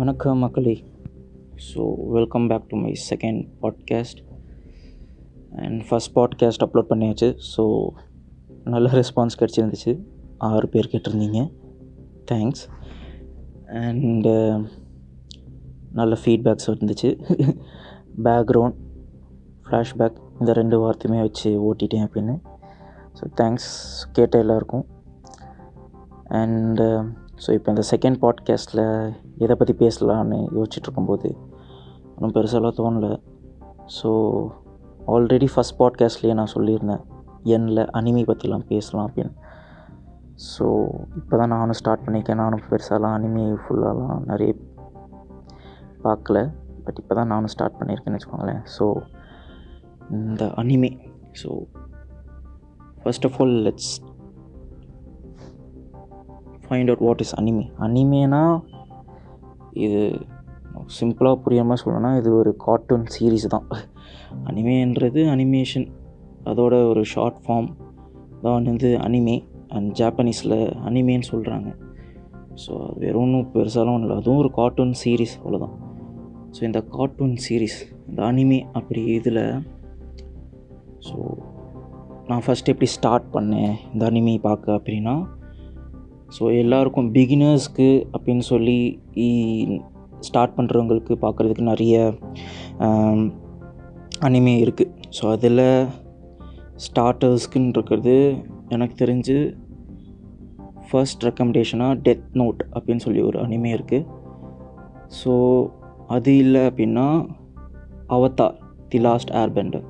வணக்கம் மக்களே. So welcome back to my second podcast and first podcast upload பண்ணியாச்சு. So நல்ல ரெஸ்பான்ஸ் கிடச்சிருந்துச்சு. ஆறு பேர் கேட்டிருந்தீங்க. தேங்க்ஸ் அண்டு uh, நல்ல ஃபீட்பேக்ஸ் இருந்துச்சு பேக்ரவுண்ட் ஃப்ளாஷ்பேக் இந்த ரெண்டு வார்த்தையுமே வச்சு ஓட்டிட்டேன் அப்படின்னு. ஸோ தேங்க்ஸ் கேட்ட எல்லாருக்கும். அண்டு ஸோ இப்போ இந்த செகண்ட் பாட்காஸ்ட்டில் எதை பற்றி பேசலான்னு யோசிச்சுட்டு இருக்கும்போது ஒன்றும் பெருசாலாம் தோணல. ஸோ ஆல்ரெடி ஃபஸ்ட் பாட்காஸ்ட்லேயே நான் சொல்லியிருந்தேன் எண்ணில் அனிமி பற்றிலாம் பேசலாம் அப்படின்னு. ஸோ இப்போ தான் நானும் ஸ்டார்ட் பண்ணியிருக்கேன். நானும் பெருசாலாம் அனிமி ஃபுல்லாலாம் நிறைய பார்க்கல. பட் இப்போ தான் நானும் ஸ்டார்ட் பண்ணியிருக்கேன்னு வச்சுக்கோங்களேன். ஸோ இந்த anime. So first of all let's find out what is anime அனிமேனா இது சிம்பிளாக புரியாமல் சொல்லணும்னா இது ஒரு கார்ட்டூன் சீரீஸ் தான். அனிமேன்றது அனிமேஷன் அதோட ஒரு ஷார்ட் ஃபார்ம் தான் வந்து அனிமே அண்ட் ஜாப்பனீஸில் அனிமேன்னு சொல்கிறாங்க ஸோ அது வெறும் ஒன்றும் பெருசாலாம் ஒன்றும் இல்லை. அதுவும் ஒரு கார்ட்டூன் சீரீஸ் அவ்வளோதான் ஸோ இந்த கார்ட்டூன் சீரீஸ் இந்த அனிமே அப்படி இதில் ஸோ நான் ஃபஸ்ட் எப்படி ஸ்டார்ட் பண்ணேன் இந்த அனிமே பார்க்க அப்படின்னா ஸோ எல்லாருக்கும் பிகினர்ஸ்க்கு அப்படின்னு சொல்லி ஸ்டார்ட் பண்ணுறவங்களுக்கு பார்க்குறதுக்கு நிறைய அனிமே இருக்குது ஸோ அதில் ஸ்டார்டர்ஸ்க்குன்னு இருக்கிறது எனக்கு தெரிஞ்சு ஃபர்ஸ்ட் ரெக்கமெண்டேஷனாக டெத் நோட் அப்படின்னு சொல்லி ஒரு அனிமே இருக்குது ஸோ அது இல்லை அப்படின்னா அவத்தார் தி லாஸ்ட் ஏர்பெண்டர்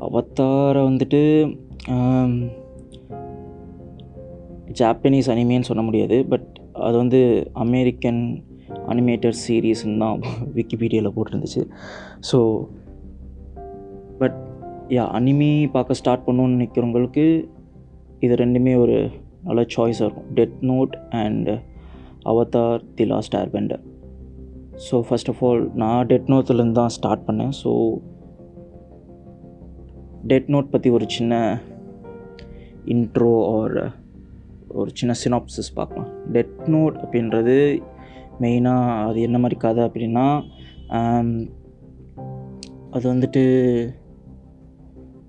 அவத்தாரை வந்துட்டு ஜாப்பனீஸ் அனிமேன்னு சொல்ல முடியாது பட் அது வந்து அமெரிக்கன் அனிமேட்டட் சீரீஸ்ன்னு தான் விக்கிபீடியாவில் போட்டிருந்துச்சு. ஸோ பட் யா அனிமி பார்க்க ஸ்டார்ட் பண்ணணுன்னு நினைக்கிறவங்களுக்கு இது ரெண்டுமே ஒரு நல்ல சாய்ஸாக இருக்கும். Death Note and Avatar the Last Airbender so first of all நான் டெட் நோட்லேருந்து தான் ஸ்டார்ட் பண்ணேன். ஸோ டெட் நோட் பற்றி ஒரு சின்ன இன்ட்ரோ ஆர் ஒரு சின்ன சினாப்சிஸ் பார்க்கலாம். டெட் நோட் அப்படின்றது மெயினாக அது என்ன மாதிரி கதை அப்படின்னா அது வந்துட்டு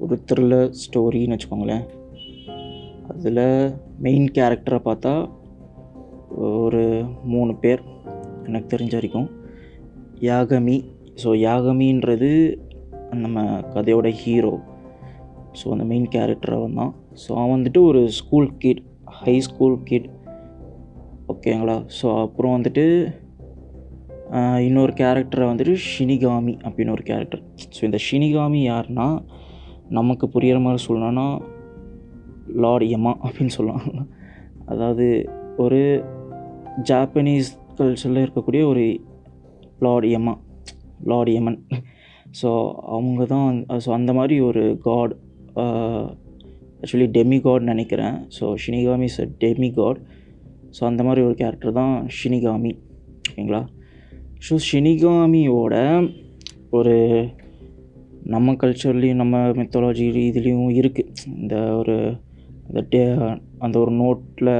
ஒரு த்ரில்லர் ஸ்டோரின்னு வச்சுக்கோங்களேன். அதில் மெயின் கேரக்டரை பார்த்தா ஒரு மூணு பேர் எனக்கு தெரிஞ்ச வரைக்கும். யாகமி ஸோ யாகமின்றது நம்ம கதையோட ஹீரோ ஸோ அந்த மெயின் கேரக்டர் அவன் தான் ஸோ அவன் வந்துட்டு ஒரு school kid high school kid ஓகேங்களா ஸோ அப்புறம் வந்துட்டு இன்னொரு கேரக்டரை வந்துட்டு ஷினிகாமி அப்படின்னு ஒரு கேரக்டர் ஸோ இந்த ஷினிகாமி யாருன்னா நமக்கு புரிகிற மாதிரி சொல்லணும்னா லார்ட் யமா அப்படின்னு சொல்லலாம் அதாவது ஒரு ஜாப்பனீஸ் கல்ச்சரில் இருக்கக்கூடிய ஒரு lord Yama lord Yaman so அவங்க தான் ஸோ அந்த மாதிரி ஒரு காட் ஆக்சுவலி டெமிகாட் நினைக்கிறேன். So shinigami is a demigod so அந்த மாதிரி ஒரு கேரக்டர் தான் ஷினிகாமி ஓகேங்களா? ஸோ ஷினிகாமியோட ஒரு நம்ம கல்ச்சர்லேயும் நம்ம மெத்தாலஜி இதுலேயும் இருக்குது இந்த ஒரு அந்த டே அந்த ஒரு நோட்டில்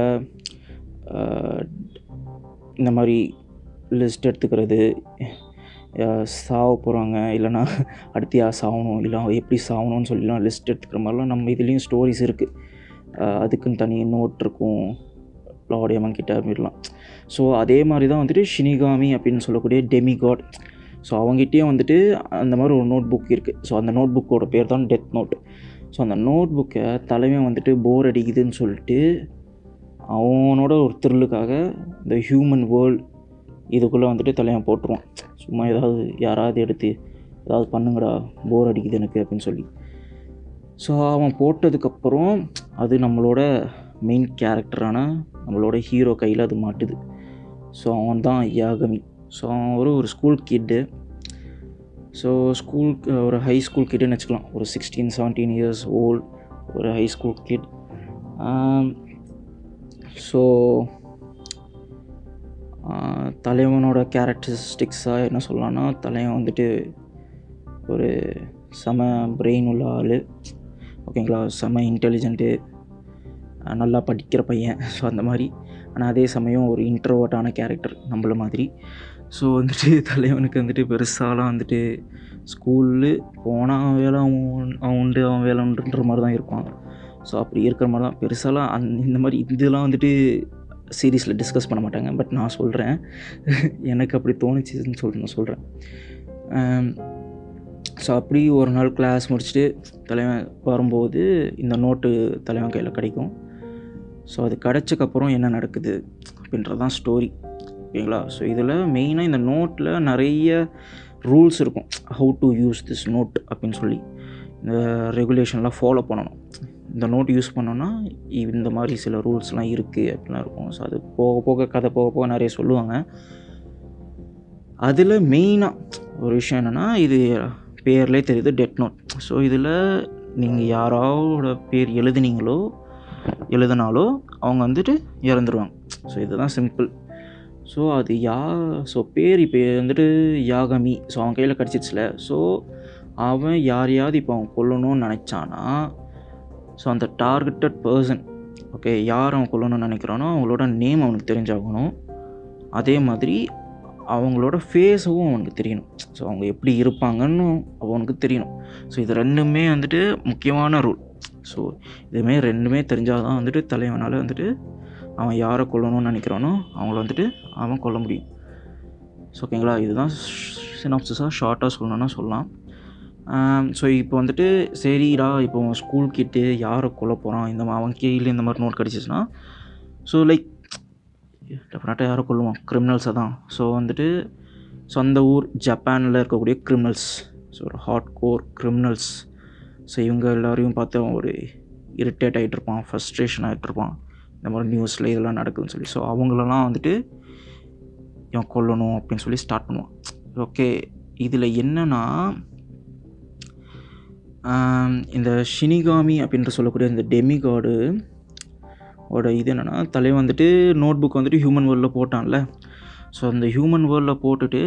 இந்த மாதிரி லிஸ்ட் எடுத்துக்கிறது. சாவ போகிறாங்க இல்லைனா அடுத்து யார் சாகணும் இல்லை எப்படி சாகணும்னு சொல்லிலாம் லிஸ்ட் எடுத்துக்கிற மாதிரிலாம் நம்ம இதுலேயும் ஸ்டோரிஸ் இருக்குது அதுக்குன்னு தனி நோட் இருக்கும். லாடியம்மன் கிட்ட அப்படிலாம் ஸோ அதே மாதிரி தான் வந்துட்டு ஷினிகாமி அப்படின்னு சொல்லக்கூடிய டெமிகாட் ஸோ அவங்ககிட்டயும் வந்துட்டு அந்த மாதிரி ஒரு நோட் புக் இருக்குது ஸோ அந்த நோட் புக்கோட பேர் தான் டெத் நோட் ஸோ அந்த நோட் புக்கை தலைமை வந்துட்டு போர் அடிக்குதுன்னு சொல்லிட்டு அவனோட ஒரு திருளுக்காக இந்த ஹியூமன் வேர்ல்ட் இதுக்குள்ளே வந்துட்டு தலையான் போட்டுருவான். சும்மா ஏதாவது யாராவது எடுத்து ஏதாவது பண்ணுங்கடா போர் அடிக்குது எனக்கு அப்படின்னு சொல்லி. ஸோ அவன் போட்டதுக்கப்புறம் அது நம்மளோட மெயின் கேரக்டரான நம்மளோட ஹீரோ கையில் அது மாட்டுது. ஸோ அவன் தான் யாகமி ஸோ அவன் ஒரு ஒரு ஸ்கூல் கிட்டு ஸோ ஸ்கூல் ஒரு ஹை ஸ்கூல் கிட்டுன்னு வச்சுக்கலாம். ஒரு சிக்ஸ்டீன் செவன்டீன் இயர்ஸ் ஓல்ட் ஒரு ஹை ஸ்கூல் கிட் ஸோ தலைவனோட கேரக்டரிஸ்டிக்ஸாக என்ன சொல்லலாம்னா தலைவன் வந்துட்டு ஒரு செம பிரெயின் உள்ள ஆள். ஓகேங்களா செம இன்டெலிஜென்ட்டு நல்லா படிக்கிற பையன். ஸோ அந்த மாதிரி. ஆனால் அதே சமயம் ஒரு இன்ட்ரோவர்ட்டான கேரக்டர் நம்மள மாதிரி. ஸோ வந்துட்டு தலைவனுக்கு வந்துட்டு பெருசாலாம் வந்துட்டு ஸ்கூலு போனால் அவன் வேலை அவன் அவன் உண்டு அவன் வேலை உண்டுன்ற மாதிரி தான் இருப்பான். ஸோ அப்படி இருக்கிற மாதிரி தான் பெருசாலாம் அந் இந்த மாதிரி இதெல்லாம் வந்துட்டு சீரீஸில் டிஸ்கஸ் பண்ண மாட்டாங்க பட் நான் சொல்கிறேன் எனக்கு அப்படி தோணுச்சுன்னு சொல்லிட்டு நான் சொல்கிறேன் ஸோ அப்படி ஒரு நாள் கிளாஸ் முடிச்சுட்டு தலைவன் வரும்போது இந்த நோட்டு தலைவன் கையில் கிடைக்கும். ஸோ அது கிடச்சக்கப்புறம் என்ன நடக்குது அப்படின்றது தான் ஸ்டோரி ஓகேங்களா? ஸோ இதில் மெயினாக இந்த நோட்டில் நிறைய ரூல்ஸ் இருக்கும். How to use this note அப்படின்னு சொல்லி. இந்த ரெகுலேஷன்லாம் ஃபாலோ பண்ணணும். இந்த நோட் யூஸ் பண்ணோன்னா இந்த மாதிரி சில ரூல்ஸ்லாம் இருக்குது அப்படிலாம் இருக்கும். ஸோ அது போக போக கதை போக போக நிறைய சொல்லுவாங்க. அதில் மெயினாக ஒரு விஷயம் என்னென்னா இது பேர்லேயே தெரியுது டெட் நோட் ஸோ இதில் நீங்கள் யாரோட பேர் எழுதுனீங்களோ எழுதினாலோ அவங்க வந்துட்டு இறந்துருவாங்க. ஸோ இதுதான் சிம்பிள் ஸோ அது யா ஸோ பேர் இப்போ வந்துட்டு யாகமி. ஸோ அவன் கையில் கிடச்சிச்சுல. ஸோ அவன் யாரையாவது இப்போ அவன் கொல்லணும்னு நினச்சானா ஸோ அந்த டார்கெட்டட் பர்சன் ஓகே யார் அவன் கொல்லணும்னு நினைக்கிறானோ அவங்களோட நேம் அவனுக்கு தெரிஞ்சாகணும். அதே மாதிரி அவங்களோட ஃபேஸும் அவனுக்கு தெரியணும். ஸோ அவங்க எப்படி இருப்பாங்கன்னு அவனுக்கு தெரியணும். ஸோ இது ரெண்டுமே வந்துட்டு முக்கியமான ரூல் ஸோ இதுமாரி ரெண்டுமே தெரிஞ்சால் தான் வந்துட்டு தலைவனால் வந்துட்டு அவன் யாரை கொல்லணும்னு நினைக்கிறானோ அவங்கள வந்துட்டு அவன் கொல்ல முடியும். ஸோ ஓகேங்களா இதுதான் சினாப்சிஸாக ஷார்ட்டாக சொல்லணும்னா சொல்லலாம். ஸோ இப்போ வந்துட்டு சரிடா இப்போ ஸ்கூல் கிட்டே யாரை கொல்ல போகிறான் இந்த அவன் கீழே இந்த மாதிரி நோட் கிடச்சிச்சுன்னா ஸோ லைக் டெஃபினட்டாக யாரை கொல்லுவான் கிரிமினல்ஸை தான். ஸோ வந்துட்டு சொந்த ஊர் ஜப்பானில் இருக்கக்கூடிய கிரிமினல்ஸ் ஸோ ஒரு ஹாட் கோர் கிரிமினல்ஸ் ஸோ இவங்க எல்லோரையும் பார்த்து அவன் ஒரு இரிட்டேட் ஆகிட்ருப்பான் ஃப்ரஸ்ட்ரேஷன் ஆகிட்ருப்பான் இந்த மாதிரி நியூஸில் இதெல்லாம் நடக்குதுன்னு சொல்லி. ஸோ அவங்களெல்லாம் வந்துட்டு இவன் கொல்லணும் அப்படின்னு சொல்லி ஸ்டார்ட் பண்ணுவான். ஓகே இதில் என்னென்னா இந்த ஷினிகாமி அப்படின்ற சொல்லக்கூடிய இந்த டெமிகாடு ஓட இது என்னென்னா தலைவன் வந்துட்டு நோட் புக் வந்துட்டு ஹியூமன் வேர்ல்டில் போட்டான்ல. ஸோ அந்த ஹியூமன் வேர்ல்டில் போட்டுட்டு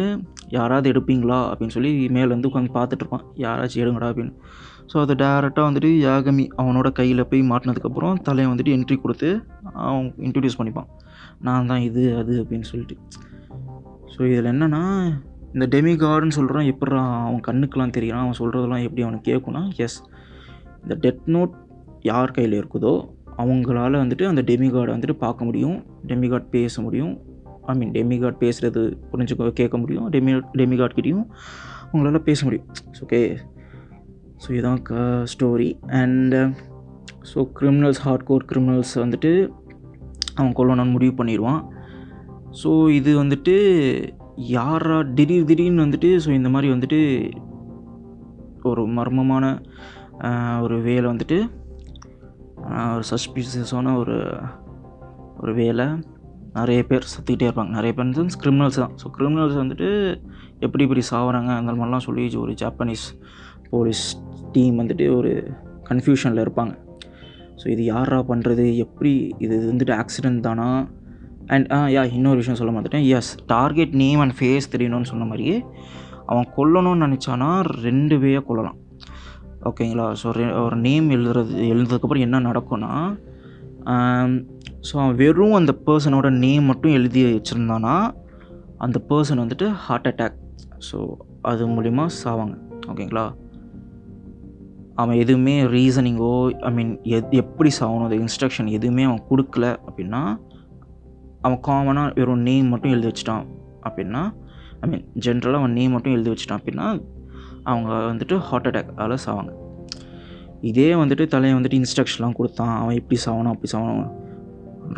யாராவது எடுப்பீங்களா? அப்படின்னு சொல்லி மேலேருந்து உட்காந்து பார்த்துட்ருப்பான். யாராச்சும் எடுங்கடா அப்படின்னு. ஸோ அது டேரெக்டாக வந்துட்டு யாகமி அவனோட கையில் போய் மாட்டினதுக்கப்புறம் தலையை வந்துட்டு என்ட்ரி கொடுத்து அவன் இன்ட்ரடியூஸ் பண்ணிப்பான். நான் தான் இது அது அப்படின்னு சொல்லிட்டு. ஸோ இதில் என்னென்னா இந்த டெமிகார்டுன்னு சொல்கிறான் எப்பட்றா அவன் கண்ணுக்கெலாம் தெரியறான்? அவன் சொல்கிறதெல்லாம் எப்படி அவனுக்கு கேட்கும்னா எஸ் இந்த டெட் நோட் யார் கையில் இருக்குதோ அவங்களால வந்துட்டு அந்த டெமிகார்டை வந்துட்டு பார்க்க முடியும் டெமிகார்ட் பேச முடியும். ஐ மீன் டெமிகார்ட் பேசுகிறது புரிஞ்சுக்க கேட்க முடியும். டெமி டெமிகார்ட்கிட்டையும் அவங்களால பேச முடியும். ஓகே ஸோ இதுதான் க story and so criminals hardcore criminals வந்துட்டு அவன் கொல்லணும்னு முடிவு பண்ணிடுவான். ஸோ இது வந்துட்டு யாரா திடீர் திடீர்னு வந்துட்டு ஸோ இந்த மாதிரி வந்துட்டு ஒரு மர்மமான ஒரு வேலை வந்துட்டு ஒரு சஸ்பீஷியஸான ஒரு ஒரு வேலை. நிறைய பேர் சுற்றிக்கிட்டே இருப்பாங்க. நிறைய பேர் வந்து கிரிமினல்ஸ் தான். ஸோ கிரிமினல்ஸ் வந்துட்டு எப்படி இப்படி சாவுறாங்க? அந்த மாதிரிலாம் சொல்லி ஒரு ஜாப்பனீஸ் போலீஸ் டீம் வந்துட்டு ஒரு கன்ஃபியூஷனில் இருப்பாங்க. ஸோ இது யாரா பண்ணுறது எப்படி இது வந்துட்டு ஆக்சிடெண்ட் தானா? அண்ட் ஆ யா இன்னொரு விஷயம் சொல்ல மாட்டேன் yes target name and face தெரியணும்னு சொன்ன மாதிரியே அவன் கொல்லணும்னு நினச்சானா ரெண்டு வேயாக கொல்லலாம். ஓகேங்களா ஸோ ஒரு நேம் எழுதுறது எழுதுறதுக்கப்புறம் என்ன நடக்கும்னா ஸோ அவன் வெறும் அந்த பர்சனோட நேம் மட்டும் எழுதி வச்சுருந்தானா அந்த பர்சன் வந்துட்டு ஹார்ட் அட்டாக் ஸோ அது மூலிமா சாவாங்க. ஓகேங்களா அவன் எதுவுமே ரீசனிங்கோ ஐ மீன் எத் எப்படி சாகணும் அது இன்ஸ்ட்ரக்ஷன் எதுவுமே அவன் கொடுக்கல அப்படின்னா அவன் காமனாக வெறும் நேம் மட்டும் எழுதி வச்சிட்டான் அப்படின்னா ஐ மீன் ஜென்ரலாக அவன் நேம் மட்டும் எழுதி வச்சிட்டான் அப்படின்னா அவங்க வந்துட்டு ஹார்ட் அட்டாக் அதில் சாவாங்க. இதே வந்துட்டு தலையை வந்துட்டு இன்ஸ்ட்ரக்ஷன்லாம் கொடுத்தான். அவன் இப்படி சாகணும் அப்படி சாகணும்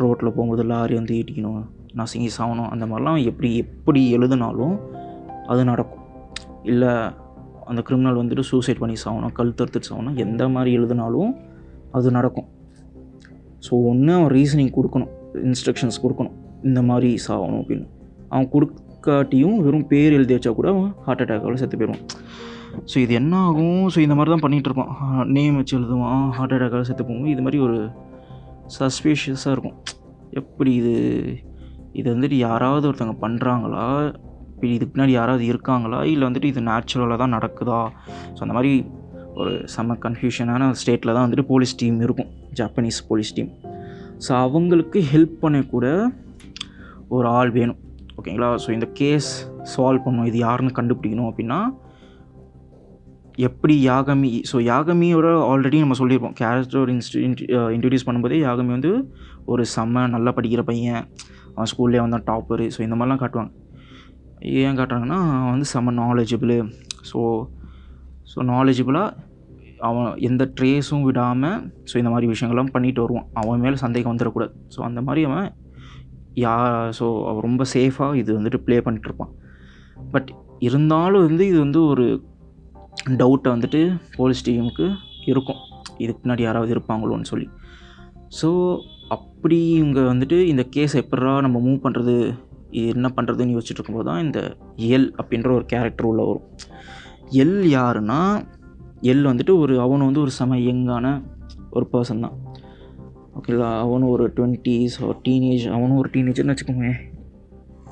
ரோட்டில் போகும்போது லாரி வந்து இடிக்கணும் நசுங்கி சாகணும் அந்த மாதிரிலாம் அவன் எப்படி எப்படி எழுதினாலும் அது நடக்கும். இல்லை அந்த கிரிமினல் வந்துட்டு சூசைட் பண்ணி சாகணும் கல் தடுத்துட்டு சாகணும் எந்த மாதிரி எழுதினாலும் அது நடக்கும். ஸோ ஒன்று அவன் ரீசனிங் கொடுக்கணும். இன்ஸ்ட்ரக்ஷன்ஸ் கொடுக்கணும். இந்த மாதிரி சாகணும் அப்படின்னு. அவன் கொடுக்காட்டியும் வெறும் பேர் எழுதி வச்சா கூட அவன் ஹார்ட் அட்டாக்கால் செத்து போயிடுவான். ஸோ இது என்ன ஆகும்? ஸோ இந்த மாதிரி தான் பண்ணிகிட்டு நேம் வச்சு எழுதுவான் ஹார்ட் அட்டாக்கால் செத்து போவோம் இது மாதிரி ஒரு சஸ்பீஷியஸாக இருக்கும். எப்படி இது? இது வந்துட்டு யாராவது ஒருத்தவங்க பண்ணுறாங்களா இப்போ இதுக்கு பின்னாடி யாராவது இருக்காங்களா? இல்லை வந்துட்டு இது நேச்சுரலாக தான் நடக்குதா? ஸோ அந்த மாதிரி ஒரு செம்ம கன்ஃபியூஷனான ஸ்டேட்டில் தான் வந்துட்டு போலீஸ் டீம் இருக்கும். ஜாப்பனீஸ் போலீஸ் டீம் ஸோ அவங்களுக்கு ஹெல்ப் பண்ணக்கூட ஒரு ஆள் வேணும். ஓகேங்களா ஸோ இந்த கேஸ் சால்வ் பண்ணும் இது யாருன்னு கண்டுபிடிக்கணும் அப்படின்னா எப்படி யாகமி ஸோ யாகமியோட ஆல்ரெடி நம்ம சொல்லியிருப்போம். கேரக்டர் இன்ஸ்டி இன்ட்ரடியூஸ் பண்ணும்போதே யாகமி வந்து ஒரு செம்ம நல்லா படிக்கிற பையன். அவன் ஸ்கூல்லே வந்தான் டாப்பரு ஸோ இந்த மாதிரிலாம் காட்டுவாங்க. ஏன் காட்டுறாங்கன்னா அவன் வந்து செம்ம நாலேஜபிள் ஸோ ஸோ நாலேஜபிளாக அவன் எந்த ட்ரேஸும் விடாமல் ஸோ இந்த மாதிரி விஷயங்கள்லாம் பண்ணிட்டு வருவான். அவன் மேலே சந்தேகம் வந்துடக்கூடாது. ஸோ அந்த மாதிரி அவன் யா ஸோ அவன் ரொம்ப சேஃபாக இது வந்துட்டு ப்ளே பண்ணிட்டுருப்பான் பட் இருந்தாலும் வந்து இது வந்து ஒரு டவுட்டை வந்துட்டு போலீஸ் டீமுக்கு இருக்கும். இதுக்கு பின்னாடி யாராவது இருப்பாங்களோன்னு சொல்லி. ஸோ அப்படி இவங்க வந்துட்டு இந்த கேஸ் எப்படா நம்ம மூவ் பண்ணுறது இது என்ன பண்ணுறதுன்னு யோசிச்சுட்டு இருக்கும்போது தான் இந்த எல் அப்படின்ற ஒரு கேரக்டர் உள்ள வரும். எல் யாருன்னா எல் வந்துட்டு ஒரு அவனும் வந்து ஒரு செம யங்கான ஒரு பர்சன் தான். ஓகேங்களா அவனும் ஒரு டுவெண்ட்டீஸ் ஒரு டீனேஜ் அவனும் ஒரு டீனேஜர்னு வச்சுக்கோங்க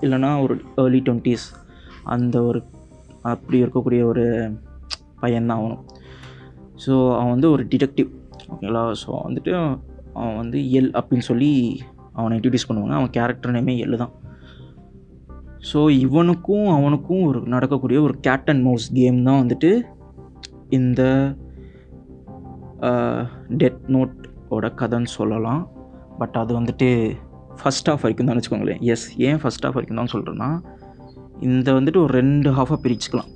இல்லைனா ஒரு ஏர்லி டுவெண்ட்டீஸ் அந்த ஒரு அப்படி இருக்கக்கூடிய ஒரு பையன்தான் அவனும் ஸோ அவன் வந்து ஒரு டிடெக்டிவ் ஓகேங்களா ஸோ வந்துட்டு அவன் வந்து எல் அப்படின்னு சொல்லி அவனை இன்ட்ரடியூஸ் பண்ணுவாங்க. அவன் கேரக்டர் நேமே எல் தான். ஸோ இவனுக்கும் அவனுக்கும் ஒரு நடக்கக்கூடிய ஒரு கேட் அண்ட் மவுஸ் கேம் தான் வந்துட்டு இந்த uh, டெட் நோட்டோட கதைன்னு சொல்லலாம். பட் அது வந்துட்டு ஃபஸ்ட் ஆஃப் வரைக்கும் தான் வச்சுக்கோங்களேன். எஸ் ஏன் ஃபஸ்ட் ஆஃப் வரைக்கும் தான் சொல்கிறேன்னா இந்த வந்துட்டு ஒரு ரெண்டு ஹாஃபாக பிரிச்சுக்கலாம்.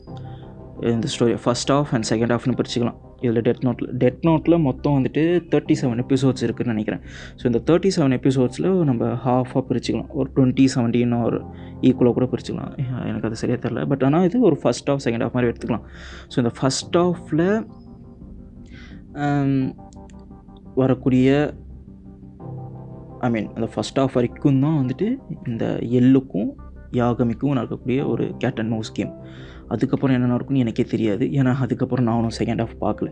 இந்த story first half and second ஹாஃப்னு பிரிச்சுக்கலாம். இதில் டெட் நோட்டில் டெட் நோட்டில் மொத்தம் வந்துட்டு தேர்ட்டி செவன் எபிசோட்ஸ் இருக்குதுன்னு நினைக்கிறேன். ஸோ இந்த தேர்ட்டி செவன் எபிசோட்ஸில் நம்ம ஹாஃபாக பிரிச்சுக்கலாம். ஒரு டுவெண்ட்டி செவன்டீன் ஒரு ஈக்குவலாக கூட பிரிச்சுக்கலாம். எனக்கு அது சரியாக தெரில பட் ஆனால் இது ஒரு ஃபஸ்ட் ஆஃப் செகண்ட் ஆஃப் மாதிரி எடுத்துக்கலாம். ஸோ இந்த ஃபஸ்ட் ஆஃபில் வரக்கூடிய ஐ மீன் அந்த ஃபஸ்ட் ஆஃப் வரைக்கும் தான் வந்துட்டு இந்த எல்லுக்கும் யாகமிக்கும் நடக்கக்கூடிய ஒரு கேட் அண்ட் மவுஸ் கேம் அதுக்கப்புறம் என்ன நடக்கும்னு எனக்கே தெரியாது. ஏன்னா அதுக்கப்புறம் நானும் செகண்ட் ஹாஃப் பார்க்கல.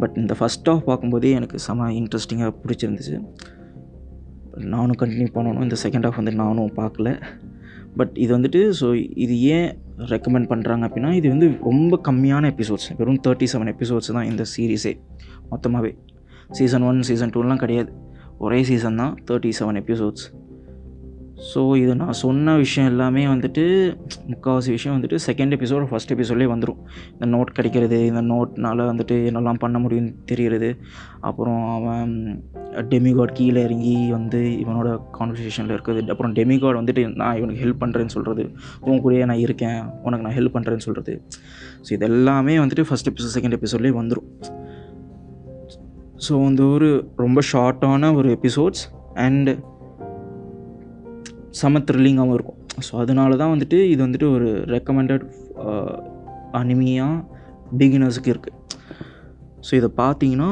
பட் இந்த ஃபஸ்ட் ஹாஃப் பார்க்கும்போதே எனக்கு செம இன்ட்ரெஸ்டிங்காக பிடிச்சிருந்துச்சு. நானும் கண்டினியூ பண்ணணும். இந்த செகண்ட் ஹாஃப் வந்து நானும் பார்க்கல. பட் இது வந்துட்டு ஸோ இது ஏன் ரெக்கமெண்ட் பண்ணுறாங்க அப்படின்னா இது வந்து ரொம்ப கம்மியான எபிசோட்ஸ் வெறும் தேர்ட்டி செவன் எபிசோட்ஸ் தான் இந்த சீரீஸே மொத்தமாகவே சீசன் ஒன் சீசன் டூலாம் கிடையாது. ஒரே சீசன் தான் தேர்ட்டி செவன் எபிசோட்ஸ் ஸோ இது நான் சொன்ன விஷயம் எல்லாமே வந்துட்டு முக்கால்வாசி விஷயம் வந்துட்டு செகண்ட் எபிசோட் ஃபஸ்ட் எபிசோட்லேயே வந்துடும் இந்த நோட் கிடைக்கிறது இந்த நோட்னால் வந்துட்டு என்னெல்லாம் பண்ண முடியும்னு தெரிகிறது. அப்புறம் அவன் டெமிகாட் கீழே இறங்கி வந்து இவனோட கான்வர்சேஷனில் இருக்குது. அப்புறம் டெமிகாட் வந்துட்டு நான் இவனுக்கு ஹெல்ப் பண்ணுறேன்னு சொல்கிறது உன் கூடயே நான் இருக்கேன். உனக்கு நான் ஹெல்ப் பண்ணுறேன்னு சொல்கிறது ஸோ இது எல்லாமே வந்துட்டு ஃபஸ்ட் எபிசோட் செகண்ட் எபிசோட்லேயே வந்துடும் ஸோ அந்த ஒரு ரொம்ப ஷார்ட்டான ஒரு எபிசோட்ஸ் அண்டு செம த்ரில்லிங்காகவும் இருக்கும். ஸோ அதனால தான் வந்துட்டு இது வந்துட்டு ஒரு ரெக்கமெண்டட் அனிமியாக பிகினர்ஸுக்கு இருக்குது ஸோ இதை பார்த்தீங்கன்னா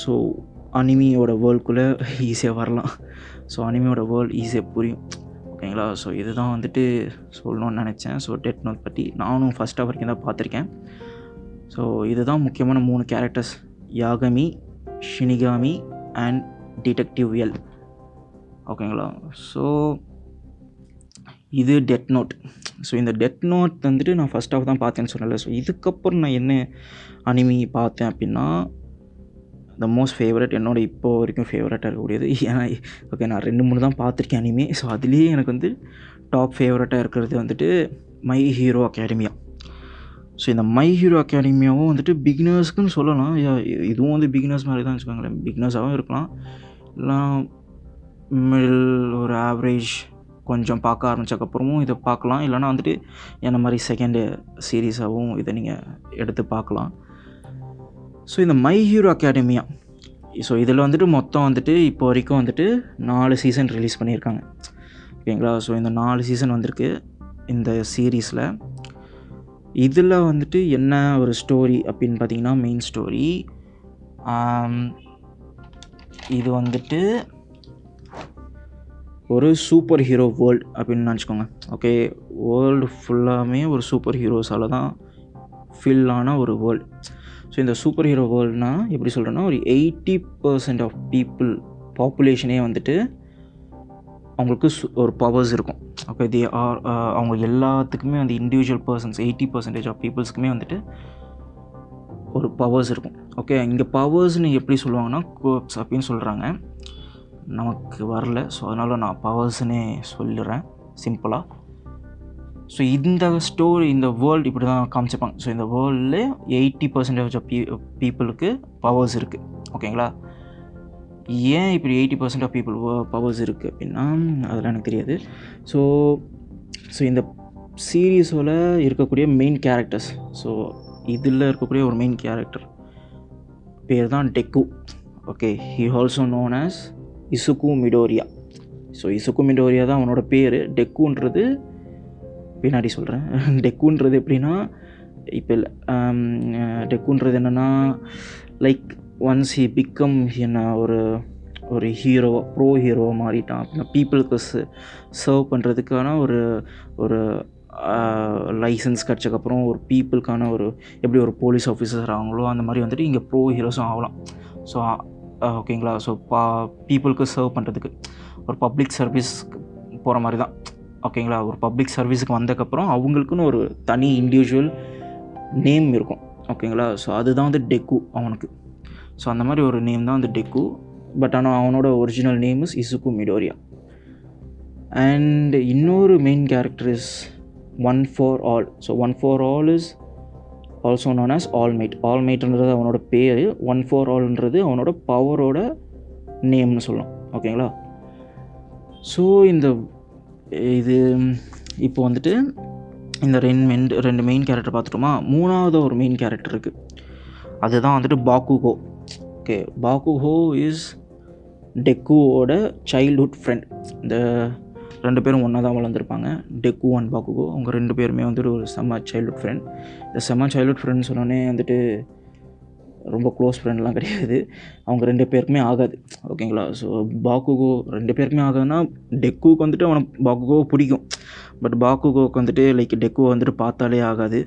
ஸோ அனிமியோட வேர்ல்டுக்குள்ளே ஈஸியாக வரலாம். ஸோ அனிமியோட வேர்ல்டு ஈஸியாக புரியும். ஓகேங்களா ஸோ இதுதான் வந்துட்டு சொல்லணும்னு நினச்சேன். ஸோ டெட் நோட் பற்றி நானும் ஃபஸ்ட்டாக வரைக்கும் தான் பார்த்துருக்கேன். ஸோ இதுதான் முக்கியமான மூணு characters Yagami shinigami and detective L ஓகேங்களா ஸோ இது டெட் நோட் ஸோ இந்த டெட் நோட் வந்துட்டு நான் ஃபஸ்ட் ஆஃப் தான் பார்த்தேன்னு சொன்னல ஸோ இதுக்கப்புறம் நான் என்ன அனிமி பார்த்தேன் அப்படின்னா த மோஸ்ட் ஃபேவரட் என்னோட இப்போ வரைக்கும் ஃபேவரட்டாக இருக்கக்கூடியது. ஏன்னா ஓகே நான் ரெண்டு மூணு தான் பார்த்துருக்கேன் அனிமே ஸோ அதுலேயே எனக்கு வந்து டாப் ஃபேவரட்டாக இருக்கிறது வந்துட்டு மை ஹீரோ அகாடமியா ஸோ இந்த மை ஹீரோ அகாடமியாவும் வந்துட்டு பிகினர்ஸ்க்குன்னு சொல்லலாம். இதுவும் வந்து பிகினர்ஸ் மாதிரி தான் வச்சுக்கோங்களேன். பிகினர்ஸாகவும் இருக்கலாம். இல்லை மிடில் ஒரு ஆவரேஜ் கொஞ்சம் பார்க்க ஆரம்பித்தக்கப்புறமும் இதை பார்க்கலாம். இல்லைனா வந்துட்டு என்ன மாதிரி செகண்டு சீரீஸாகவும் இதை நீங்கள் எடுத்து பார்க்கலாம். ஸோ இந்த மை ஹீரோ அகாடமியா ஸோ இதில் வந்துட்டு மொத்தம் வந்துட்டு இப்போ வரைக்கும் வந்துட்டு நாலு சீசன் ரிலீஸ் பண்ணியிருக்காங்க. ஓகேங்களா ஸோ இந்த நாலு சீசன் வந்திருக்கு இந்த சீரீஸில் இதில் வந்துட்டு என்ன ஒரு ஸ்டோரி அப்படின்னு பார்த்தீங்கன்னா மெயின் ஸ்டோரி இது வந்துட்டு ஒரு சூப்பர் ஹீரோ வேர்ல்டு அப்படின்னு நினச்சிக்கோங்க. ஓகே வேர்ல்டு ஃபுல்லாமே ஒரு சூப்பர் ஹீரோஸால் தான் ஃபில் ஆன ஒரு வேர்ல்டு ஸோ இந்த சூப்பர் ஹீரோ வேர்ல்டுனால் எப்படி சொல்கிறேன்னா ஒரு எயிட்டி பர்சன்ட் ஆஃப் பீப்புள் பாப்புலேஷனே வந்துட்டு அவங்களுக்கு ஒரு பவர்ஸ் இருக்கும். ஓகே தி ஆர் அவங்க எல்லாத்துக்குமே வந்து individual persons eighty percentage of பீப்புள்ஸ்க்குமே வந்துட்டு ஒரு பவர்ஸ் இருக்கும். ஓகே இங்கே பவர்ஸ்னு எப்படி சொல்லுவாங்கன்னா கோப்ஸ் அப்படின்னு சொல்கிறாங்க நமக்கு வரல. ஸோ அதனால் நான் பவர்ஸ்னே சொல்லிடுறேன் சிம்பிளாக ஸோ இந்த ஸ்டோரி இந்த வேர்ல்டு இப்படி தான் காமிச்சிருப்பாங்க. ஸோ இந்த வேர்ல்டில் எயிட்டி பர்சன்டேஜ் ஆஃப் பீ பீப்புளுக்கு பவர்ஸ் இருக்குது ஓகேங்களா ஏன் இப்படி eighty percent of people powers இருக்குது அப்படின்னா அதெல்லாம் எனக்கு தெரியாது. ஸோ ஸோ இந்த சீரீஸோட இருக்கக்கூடிய மெயின் கேரக்டர்ஸ் ஸோ இதில் இருக்கக்கூடிய ஒரு மெயின் கேரக்டர் பேர் தான் Deku okay he also known as Izuku Midoriya. So Izuku Midoriya தான் அவனோட பேர். டெக்குன்றது பின்னாடி சொல்கிறேன் டெக்குன்றது எப்படின்னா இப்போ டெக்குன்றது என்னென்னா லைக் ஒன்ஸ் ஹி பிகம் என்ன ஒரு ஒரு ஹீரோ ப்ரோ ஹீரோவாக மாறிட்டான் அப்படின்னா பீப்புளுக்கு சர்வ் பண்ணுறதுக்கான ஒரு ஒரு லைசன்ஸ் கிடச்சக்கப்புறம் ஒரு பீப்புளுக்கான ஒரு எப்படி ஒரு போலீஸ் ஆஃபீஸர் ஆகுங்களோ அந்த மாதிரி வந்துட்டு இங்கே ப்ரோ ஹீரோஸும் ஆகலாம். ஸோ ஓகேங்களா? ஸோ பா பீப்புளுக்கு சர்வ் பண்ணுறதுக்கு ஒரு பப்ளிக் சர்வீஸ் போகிற மாதிரி தான். ஓகேங்களா? ஒரு பப்ளிக் சர்வீஸுக்கு வந்ததுக்கப்புறம் அவங்களுக்குன்னு ஒரு தனி இண்டிவிஜுவல் நேம் இருக்கும். ஓகேங்களா? ஸோ அதுதான் வந்து டெக்கு அவனுக்கு. ஸோ அந்த மாதிரி ஒரு நேம் தான் வந்து டெக்கு பட் ஆனால் அவனோட original name is Izuku Midoriya and இன்னொரு main character is one for all so one for all is also known as All Might ஆல்மைட்ன்றது அவனோட பேர் ஒன் ஃபோர் ஆல்ன்றது அவனோட பவரோட நேம்னு சொல்லலாம் ஓகேங்களா ஸோ இந்த இது இப்போ வந்துட்டு இந்த ரெண்டு மென் ரெண்டு மெயின் கேரக்டர் பார்த்துட்டோமா? மூணாவது ஒரு மெயின் கேரக்டர் இருக்குது அதுதான் வந்துட்டு பாக்குகோ ஓகே பாக்குஹோ இஸ் டெக்குவோட சைல்ட்ஹுட் ஃப்ரெண்ட் இந்த ரெண்டு பேரும் ஒன்றா தான் வளர்ந்துருப்பாங்க. டெக்கு அண்ட் பாக்குகோ அவங்க ரெண்டு பேருமே வந்துட்டு ஒரு செம்ம சைல்ட்ஹுட் ஃப்ரெண்ட் இந்த செம்ம சைல்ட்ஹுட் ஃப்ரெண்ட் சொன்னோன்னே வந்துட்டு ரொம்ப க்ளோஸ் ஃப்ரெண்ட்லாம் கிடையாது. அவங்க ரெண்டு பேருக்குமே ஆகாது. ஓகேங்களா ஸோ பாக்குகோ ரெண்டு பேருக்குமே ஆகாதுன்னா டெக்குவுக்கு வந்துட்டு அவனுக்கு பாக்குகோ பிடிக்கும். பட் பாக்குகோவுக்கு வந்துட்டு லைக் டெக்குவை வந்துட்டு பார்த்தாலே ஆகாது.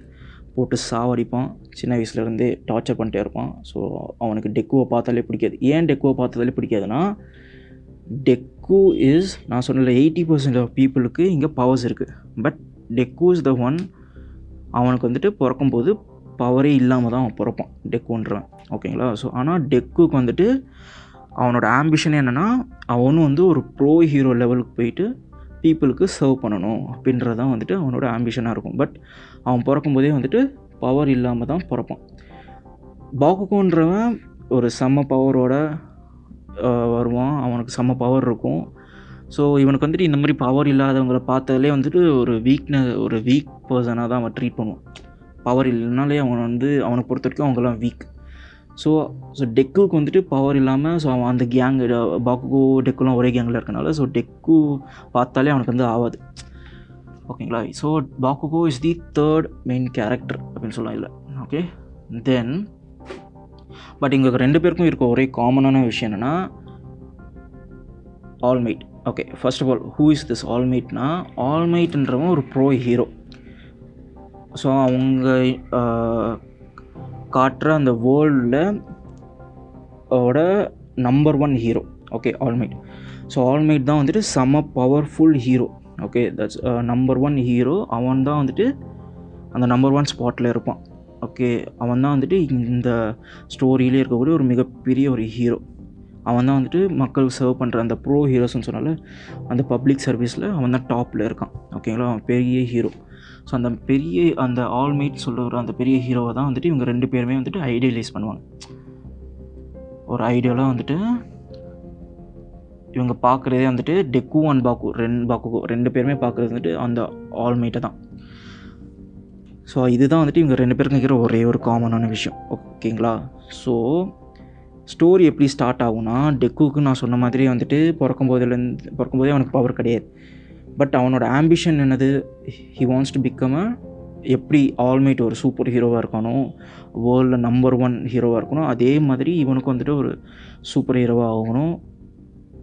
போட்டு சாவடிப்பான். சின்ன வயசுலேருந்தே டார்ச்சர் பண்ணிட்டே இருப்பான். ஸோ அவனுக்கு டெக்குவை பார்த்தாலே பிடிக்காது. ஏன் டெக்குவை பார்த்தாலே பிடிக்காதுன்னா டெக் டெக்கு இஸ் நான் சொன்னல எயிட்டி பர்சன்ட் ஆஃப் பீப்புளுக்கு இங்கே பவர்ஸ் இருக்குது but Deku is the one அவனுக்கு வந்துட்டு பிறக்கும்போது பவரே இல்லாமல் தான் அவன் பிறப்பான் டெக்குன்றவன் ஓகேங்களா ஸோ ஆனால் டெக்குக்கு வந்துட்டு அவனோட ஆம்பிஷன் என்னென்னா அவனும் வந்து ஒரு ப்ரோ ஹீரோ லெவலுக்கு போயிட்டு பீப்புளுக்கு சர்வ் பண்ணணும் அப்படின்றது தான் வந்துட்டு அவனோட ஆம்பிஷனாக இருக்கும். பட் அவன் பிறக்கும்போதே வந்துட்டு பவர் இல்லாமல் தான் பிறப்பான். பாக்குக்குன்றவன் ஒரு செம்ம பவரோட வருவான். அவனுக்கு செம்ம பவர் இருக்கும். ஸோ இவனுக்கு வந்துட்டு இந்த மாதிரி பவர் இல்லாதவங்களை பார்த்தாலே வந்துட்டு ஒரு வீக்ன ஒரு வீக் பர்சனாக தான் அவன் ட்ரீட் பண்ணுவான். பவர் இல்லைனாலே அவன் வந்து அவனை பொறுத்த வரைக்கும் அவங்கெல்லாம் வீக் ஸோ ஸோ டெக்குக்கு வந்துட்டு பவர் இல்லாமல் ஸோ அவன் அந்த கேங் பாக்குகோ டெக்குலாம் ஒரே கேங்கில் இருக்கனால ஸோ டெக்கு பார்த்தாலே அவனுக்கு வந்து ஆகாது ஓகேங்களா so Bakugo is the third main character அப்படின்னு சொல்லலாம் இல்லை ஓகே தென் பட் இங்கே ரெண்டு பேருக்கும் இருக்க ஒரே காமனான விஷயம் என்னென்னா All Might okay first of all who is this ஆல்மைட்னா ஆல்மைட்ன்றவன் ஒரு ப்ரோ ஹீரோ ஸோ அவங்க காட்டுற அந்த வேர்ல்டில் ஓட number one hero okay All Might so All Might தான் வந்துட்டு சம powerful hero okay that's number one hero அவன் தான் வந்துட்டு அந்த நம்பர் ஒன் ஸ்பாட்டில் இருப்பான். ஓகே அவன் தான் வந்துட்டு இந்த ஸ்டோரியிலே இருக்கக்கூடிய ஒரு மிகப்பெரிய ஒரு ஹீரோ அவன் தான் வந்துட்டு மக்கள் சர்வ் பண்ணுற அந்த ப்ரோ ஹீரோஸ்னு சொன்னால அந்த பப்ளிக் சர்வீஸில் அவன் தான் டாப்பில் இருக்கான். ஓகேங்களா அவன் பெரிய ஹீரோ ஸோ அந்த பெரிய அந்த ஆல்மைட் சொல்கிற அந்த பெரிய ஹீரோவை தான் வந்துட்டு இவங்க ரெண்டு பேருமே வந்துட்டு ஐடியலைஸ் பண்ணுவாங்க. ஒரு ஐடியாலாம் வந்துட்டு இவங்க பார்க்குறதே வந்துட்டு டெக்கு அண்ட் பாக்கு ரெண்டு பாக்குகோ ரெண்டு பேருமே பார்க்குறது வந்துட்டு அந்த ஆல்மைட்டை தான். ஸோ இதுதான் வந்துட்டு இவங்க ரெண்டு பேருக்கும் இருக்கிற ஒரே ஒரு காமனான விஷயம். ஓகேங்களா ஸோ ஸ்டோரி எப்படி ஸ்டார்ட் ஆகும்னா டெக்குக்கு நான் சொன்ன மாதிரி வந்துட்டு பிறக்கும் போதுலேருந்து பிறக்கும் போதே அவனுக்கு பவர் கிடையாது. பட் அவனோட ஆம்பிஷன் என்னது? He wants to become a எப்படி ஆல்மைட் ஒரு சூப்பர் ஹீரோவாக இருக்கணும் வேர்ல்டில் நம்பர் ஒன் ஹீரோவாக இருக்கணும் அதே மாதிரி இவனுக்கு வந்துட்டு ஒரு சூப்பர் ஹீரோவாக ஆகணும்.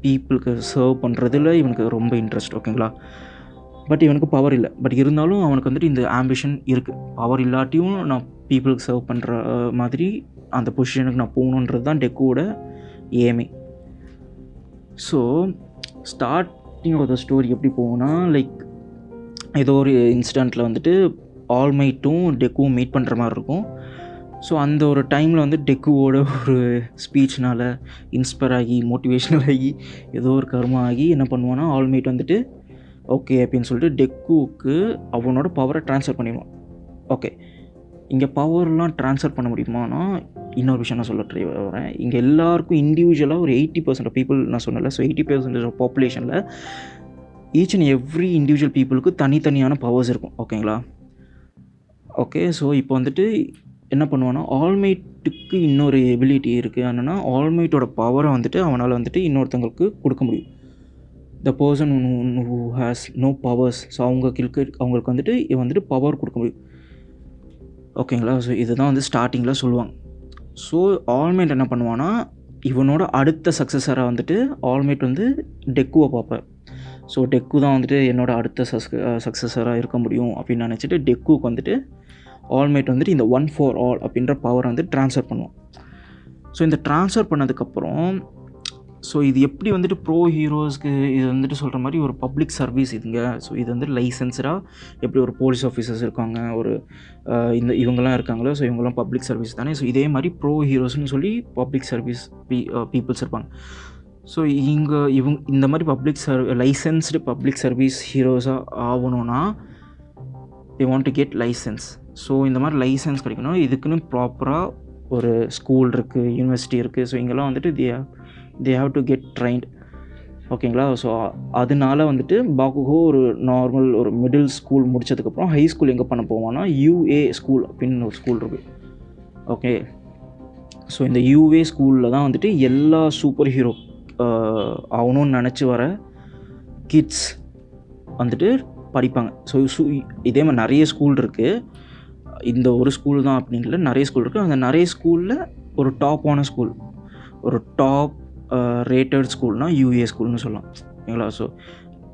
பீப்புளுக்கு சர்வ் பண்ணுறதுல இவனுக்கு ரொம்ப இன்ட்ரெஸ்ட் ஓகேங்களா பட் இவனுக்கு பவர் இல்லை. பட் இருந்தாலும் அவனுக்கு வந்துட்டு இந்த ஆம்பிஷன் இருக்குது பவர் இல்லாட்டியும் நான் பீப்புளுக்கு சர்வ் பண்ணுற மாதிரி அந்த பொசிஷனுக்கு நான் போகணுன்றது தான் டெக்கோட ஏமே so starting of the story எப்படி போகும்னா லைக் ஏதோ ஒரு இன்சிடெண்ட்டில் வந்துட்டு ஆல்மைட்டும் டெக்கும் மீட் பண்ணுற மாதிரி இருக்கும். ஸோ அந்த ஒரு டைமில் வந்து டெக்குவோட ஒரு ஸ்பீச்னால் இன்ஸ்பயர் ஆகி மோட்டிவேஷ்னல் ஆகி ஏதோ ஒரு கர்மம் ஆகி என்ன பண்ணுவான்னா ஆல்மைட் வந்துட்டு ஓகே அப்படின்னு சொல்லிட்டு டெக்குவுக்கு அவனோட பவரை ட்ரான்ஸ்ஃபர் பண்ணிடுவான். ஓகே இங்கே பவர்லாம் ட்ரான்ஸ்ஃபர் பண்ண முடியுமானா இன்னொரு விஷயம் நான் சொல்ல ட்ரை வரேன். இங்கே எல்லாருக்கும் இண்டிவிஜுவலாக ஒரு எயிட்டி பர்சன்ட் பீப்புள் நான் சொன்னல ஸோ எயிட்டி பர்சன்டேஜ் ஆஃப் பாப்புலேஷனில் ஈச் அண்ட் எவ்ரி இண்டிவிஜுவல் பீப்புளுக்கு தனித்தனியான பவர்ஸ் இருக்கும் ஓகேங்களா ஓகே ஸோ இப்போ வந்துட்டு என்ன பண்ணுவான்னா ஆல்மைட்டுக்கு இன்னொரு எபிலிட்டி இருக்குது என்னென்னா ஆல்மைட்டோட பவரை வந்துட்டு அவனால் வந்துட்டு இன்னொருத்தங்களுக்கு கொடுக்க முடியும். The person who has no powers so அவங்க அவங்களுக்கு அவங்களுக்கு வந்துட்டு இவன் வந்துட்டு பவர் கொடுக்க முடியும். ஓகேங்களா ஸோ இதுதான் வந்து ஸ்டார்டிங்கில் சொல்லுவாங்க. ஸோ ஆல்மேட் என்ன பண்ணுவான்னா இவனோட அடுத்த சக்ஸஸராக வந்துட்டு ஆல்மேட் வந்து டெக்குவை பார்ப்பேன் ஸோ டெக்கு தான் வந்துட்டு என்னோட அடுத்த சஸ் சக்ஸஸராக இருக்க முடியும் அப்படின்னு நினச்சிட்டு டெக்குக்கு வந்துட்டு ஆல்மேட் வந்துட்டு இந்த ஒன் ஃபோர் ஆல் அப்படின்ற பவரை வந்து ட்ரான்ஸ்ஃபர் பண்ணுவோம் ஸோ இந்த ட்ரான்ஸ்ஃபர் பண்ணதுக்கப்புறம் ஸோ இது எப்படி வந்துட்டு ப்ரோ ஹீரோஸ்க்கு இது வந்துட்டு சொல்கிற மாதிரி ஒரு பப்ளிக் சர்வீஸ் இதுங்க. ஸோ இது வந்து லைசன்ஸ்டாக எப்படி ஒரு போலீஸ் ஆஃபீஸர்ஸ் இருக்காங்க ஒரு இந்த இவங்கெல்லாம் இருக்காங்களோ ஸோ இவங்கெல்லாம் பப்ளிக் சர்வீஸ் தானே. ஸோ இதே மாதிரி ப்ரோ ஹீரோஸ்னு சொல்லி பப்ளிக் சர்வீஸ் பீ பீப்புள்ஸ் இருப்பாங்க. ஸோ இங்கே இவங்க இந்த மாதிரி public ser licensed public service ஹீரோஸாக ஆகணும்னா they want to get license so இந்த மாதிரி லைசன்ஸ் கிடைக்கணும். இதுக்குன்னு ப்ராப்பராக ஒரு ஸ்கூல் இருக்குது யூனிவர்சிட்டி இருக்குது ஸோ இங்கெல்லாம் வந்துட்டு the they have to get trained ஓகேங்களா ஸோ அதனால வந்துட்டு பாக்குகோ ஒரு நார்மல் ஒரு மிடில் ஸ்கூல் முடிச்சதுக்கப்புறம் ஹை ஸ்கூல் எங்கே பண்ண போவான்னா யூஏ ஸ்கூல் அப்படின்னு ஒரு ஸ்கூல் இருக்குது ஓகே ஸோ இந்த யூஏ ஸ்கூலில் தான் வந்துட்டு எல்லா சூப்பர் ஹீரோ ஆகணும்னு நினச்சி வர கிட்ஸ் வந்துட்டு படிப்பாங்க. ஸோ சூ இதே மாதிரி நிறைய ஸ்கூல் இருக்குது இந்த ஒரு ஸ்கூல் தான் அப்படின்னு நிறைய ஸ்கூல் இருக்குது அந்த நிறைய ஸ்கூலில் ஒரு டாப்பான ஸ்கூல் ஒரு டாப் ரேட்டட் ஸ்கூல்னால் யூஏ ஸ்கூல்னு சொல்லலாம். ஓகேங்களா? ஸோ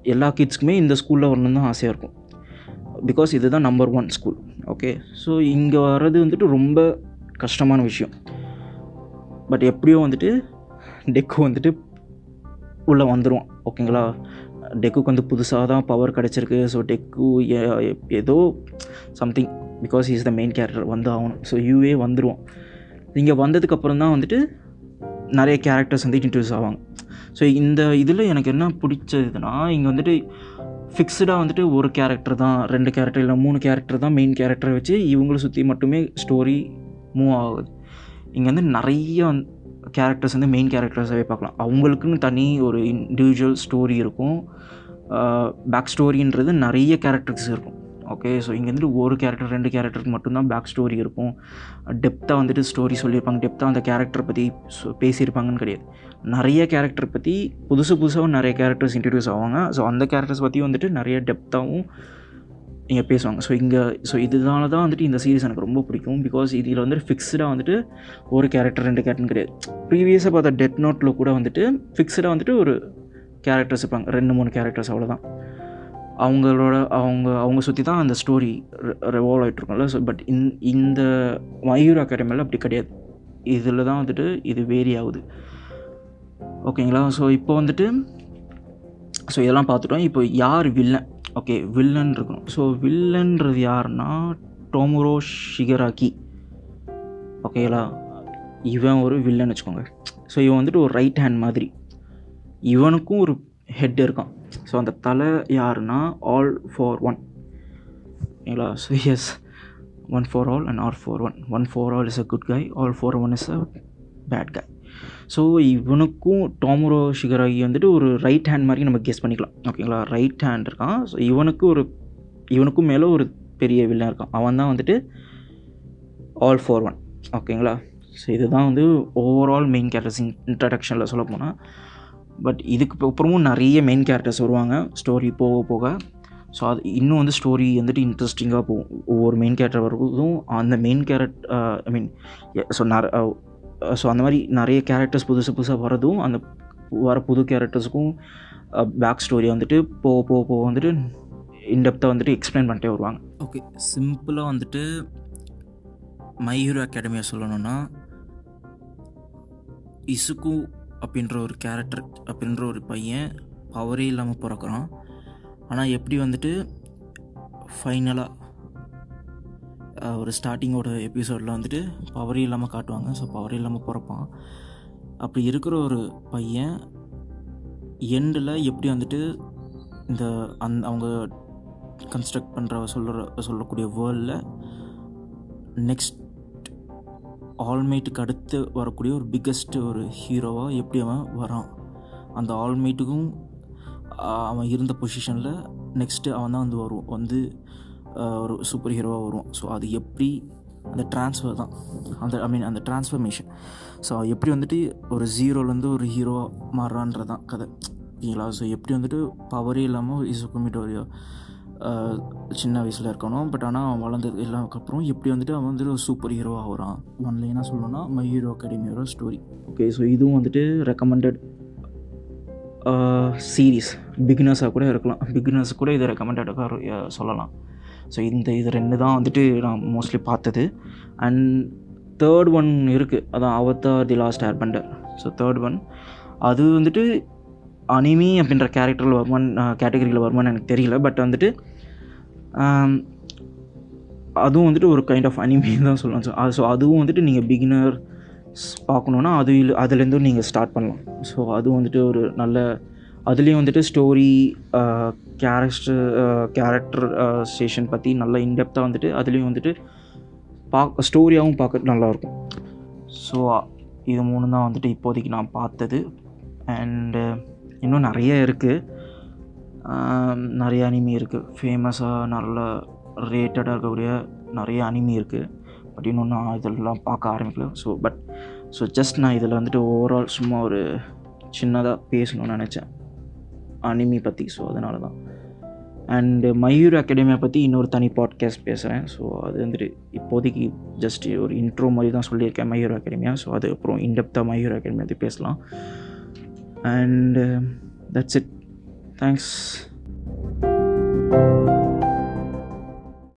எல்லா கிட்ஸ்க்குமே இந்த ஸ்கூலில் வரணும்னு தான் ஆசையாக இருக்கும். பிகாஸ் இதுதான் number one school okay so இங்கே வர்றது வந்துட்டு ரொம்ப கஷ்டமான விஷயம். பட் எப்படியோ வந்துட்டு டெக்கு வந்துட்டு உள்ளே வந்துடுவான் ஓகேங்களா? டெக்குக்கு வந்து புதுசாக தான் பவர் கிடச்சிருக்கு. ஸோ டெக்கு ஏ- ஏதோ something because is the main character வந்து ஆகணும். ஸோ யூஏ வந்துடுவான் இங்கே வந்ததுக்கப்புறம் தான் வந்துட்டு நிறைய கேரக்டர்ஸ் வந்து இன்ட்ரடியூஸ் ஆவாங்க. ஸோ இந்த இதில் எனக்கு என்ன பிடிச்சதுன்னா இங்கே வந்துட்டு ஃபிக்ஸ்டாக வந்துட்டு ஒரு கேரக்டர் தான் ரெண்டு கேரக்டர் இல்லை மூணு கேரக்டர் தான் மெயின் கேரக்டரை வச்சு இவங்களை சுற்றி மட்டுமே ஸ்டோரி மூவ் ஆகுது. இங்கே வந்து நிறைய கேரக்டர்ஸ் வந்து மெயின் கேரக்டர்ஸாகவே பார்க்கலாம். அவங்களுக்குன்னு தனி ஒரு இண்டிவிஜுவல் ஸ்டோரி இருக்கும். பேக் ஸ்டோரின்றது நிறைய கேரக்டர்ஸ் இருக்கும். ஓகே ஸோ இங்கே வந்துட்டு ஒரு கேரக்டர் ரெண்டு கேரக்டருக்கு மட்டும்தான் பேக் ஸ்டோரி இருக்கும். டெப்த்தாக வந்துட்டு ஸ்டோரி சொல்லியிருப்பாங்க. டெப்த்தாக அந்த கேரக்டர் பற்றி பேசியிருப்பாங்கன்னு கிடையாது. நிறைய கேரக்டர் பற்றி புதுசு புதுசாகவும் நிறைய கேரக்டர்ஸ் இன்ட்ரடியூஸ் ஆவாங்க. ஸோ அந்த கேரக்டர்ஸ் பற்றி வந்துட்டு நிறைய டெப்த்தாகவும் இங்கே பேசுவாங்க. ஸோ இங்கே ஸோ இதனால தான் வந்துட்டு இந்த சீரிஸ் எனக்கு ரொம்ப பிடிக்கும். பிகாஸ் இதில் வந்துட்டு ஃபிக்ஸ்டாக வந்துட்டு ஒரு கேரக்டர் ரெண்டு கேரக்டர் கிடையாது. ப்ரீவியஸாக பார்த்த டெட் நோட்டில் கூட வந்துட்டு ஃபிக்ஸ்டாக வந்துட்டு ஒரு கேரக்டர்ஸ் இருப்பாங்க. ரெண்டு மூணு கேரக்டர்ஸ் அவ்வளோதான் அவங்களோட அவங்க அவங்க சுற்றி தான் அந்த ஸ்டோரி ரெவால்வ் ஆகிட்டு ஸோ பட் இந் இந்த மயூர் அகாடமியில் அப்படி கிடையாது. இதில் தான் வந்துட்டு இது வேரி ஆகுது. ஓகேங்களா? ஸோ இப்போ வந்துட்டு ஸோ இதெல்லாம் பார்த்துட்டோம். இப்போ யார் வில்லன் ஓகே வில்லன் இருக்கணும். ஸோ வில்லன்றது யாருன்னா டோமுரோ ஷிகராக்கி ஓகேங்களா? இவன் ஒரு வில்லன் வச்சுக்கோங்க. ஸோ இவன் வந்துட்டு ஒரு ரைட் ஹேண்ட் மாதிரி. இவனுக்கும் ஒரு ஹெட் இருக்கான். ஸோ அந்த தலை யாருன்னா ஆல் ஃபார் ஒன் ஓகேங்களா so yes one for all and all for one one for all is a good guy all for one is a bad guy so இவனுக்கும் Tomura ஷிகராகி வந்துட்டு ஒரு ரைட் ஹேண்ட் மாதிரி நம்ம guess பண்ணிக்கலாம். ஓகேங்களா right hand இருக்கான். So இவனுக்கு ஒரு இவனுக்கும் மேலே ஒரு பெரிய வில்லன் இருக்கான். அவன் தான் வந்துட்டு ஆல் ஃபார் ஒன் ஓகேங்களா ஸோ இதுதான் வந்து ஓவரால் மெயின் கேரக்டர்ஸ் இன்ட்ரடக்ஷனில் சொல்ல போனால் பட் இதுக்கு அப்புறமும் நிறைய மெயின் கேரக்டர்ஸ் வருவாங்க. ஸ்டோரி போக போக. ஸோ அது இன்னும் வந்து ஸ்டோரி வந்துட்டு இன்ட்ரெஸ்டிங்காக போகும் ஒவ்வொரு மெயின் கேரக்டர் வருவதும் அந்த main character I mean so so அந்த மாதிரி நிறைய கேரக்டர்ஸ் புதுசு புதுசாக வரதும் அந்த வர புது கேரக்டர்ஸுக்கும் பேக் ஸ்டோரி வந்துட்டு போக போக போக வந்துட்டு இன்டெப்த்தாக வந்துட்டு எக்ஸ்பிளைன் பண்ணிட்டே வருவாங்க. ஓகே சிம்பிளாக வந்துட்டு மை ஹீரோ அகாடமியை சொல்லணும்னா இசுக்கு அப்படின்ற ஒரு கேரக்டர் அப்படின்ற ஒரு பையன் பவரே இல்லாமல் பிறக்கிறான். ஆனால் எப்படி வந்துட்டு ஃபைனலாக ஒரு ஸ்டார்டிங்கோட எபிசோடில் வந்துட்டு பவரே இல்லாமல் காட்டுவாங்க. ஸோ பவரே இல்லாமல் பிறப்பான். அப்படி இருக்கிற ஒரு பையன் எண்டில் எப்படி வந்துட்டு இந்த அந் அவங்க கன்ஸ்ட்ரக்ட் பண்ணுற சொல்கிற சொல்லக்கூடிய வேர்ல்டில் நெக்ஸ்ட் ஆல்மைட்டுக்கு அடுத்து வரக்கூடிய ஒரு பிக்கஸ்ட் ஒரு ஹீரோவாக எப்படி அவன் வரான்? அந்த ஆல்மைட்டுக்கும் அவன் இருந்த பொசிஷனில் நெக்ஸ்ட்டு அவன் தான் வந்து வருவான். வந்து ஒரு சூப்பர் ஹீரோவாக வரும் ஸோ அது எப்படி அந்த ட்ரான்ஸ்ஃபர் தான். அந்த ஐ மீன் அந்த ட்ரான்ஸ்ஃபர்மேஷன் ஸோ எப்படி வந்துட்டு ஒரு ஜீரோலேருந்து ஒரு ஹீரோவாக மாறுறான்றது தான் கதை. ஓகேங்களா ஸோ எப்படி வந்துட்டு பவரே இல்லாமல் இஸ் ஒரு ஆஹ், சின்ன வயசில் இருக்கணும். பட் ஆனால் அவன் வளர்ந்தது எல்லாத்துக்கப்புறம் எப்படி வந்துட்டு அவன் வந்துட்டு ஒரு சூப்பர் ஹீரோவாக வரான். ஒன் லைனாக சொல்லணும்னா மை ஹீரோ அகாடமியோட ஸ்டோரி ஓகே ஸோ இதுவும் வந்துட்டு ரெக்கமெண்டட் சீரீஸ் பிகினர்ஸாக கூட இருக்கலாம். பிகினர்ஸ் கூட இதை ரெக்கமெண்டடாக சொல்லலாம். ஸோ இந்த இது ரெண்டு தான் வந்துட்டு நான் மோஸ்ட்லி பார்த்தது. அண்ட் தேர்ட் ஒன் இருக்குது அதான் Avatar the Last Airbender so third one அது வந்துட்டு அனிமி அப்படின்ற கேரக்டரில் வருமான் கேட்டகரியில் வருமான்னு எனக்கு தெரியல. பட் வந்துட்டு Um, அதுவும் வந்துட்டு ஒரு கைண்ட் ஆஃப் அனிமே தான் சொல்லலாம் ஸோ அது ஸோ அதுவும் வந்துட்டு நீங்கள் பிகினர் பார்க்கணுன்னா அது இல்லை அதுலேருந்தும் நீங்கள் ஸ்டார்ட் பண்ணலாம். ஸோ அதுவும் வந்துட்டு ஒரு நல்ல அதுலேயும் வந்துட்டு ஸ்டோரி கேரக்டர் கேரக்டர் ஸ்டேஷன் பற்றி நல்ல இன்டெப்த்தாக வந்துட்டு அதுலேயும் வந்துட்டு பார்க்க ஸ்டோரியாகவும் பார்க்க நல்லாயிருக்கும். ஸோ இது மூணு தான் வந்துட்டு இப்போதைக்கு நான் பார்த்தது. அண்டு இன்னும் நிறைய இருக்குது நிறைய அனிமி இருக்குது ஃபேமஸாக நல்ல ரேட்டடாக இருக்கக்கூடிய நிறைய அனிமி இருக்குது பட் இன்னும் நான் இதெல்லாம் பார்க்க ஆரம்பிக்கல. ஸோ பட் ஸோ ஜஸ்ட் நான் இதில் வந்துட்டு ஓவரால் சும்மா ஒரு சின்னதாக பேசணும்னு நினச்சேன். அனிமி பற்றி ஸோ அதனால தான் அண்டு மயூர் அகாடமியை பற்றி இன்னொரு தனி பாட்காஸ்ட் பேசுகிறேன் ஸோ அது வந்துட்டு இப்போதைக்கு ஜஸ்ட் ஒரு இன்ட்ரோ மாதிரி தான் சொல்லியிருக்கேன் மயூர் அகாடமியா ஸோ அதுக்கப்புறம் இன்டெப்த்தாக மயூர் அகாடமி பற்றி பேசலாம். And that's it Thanks.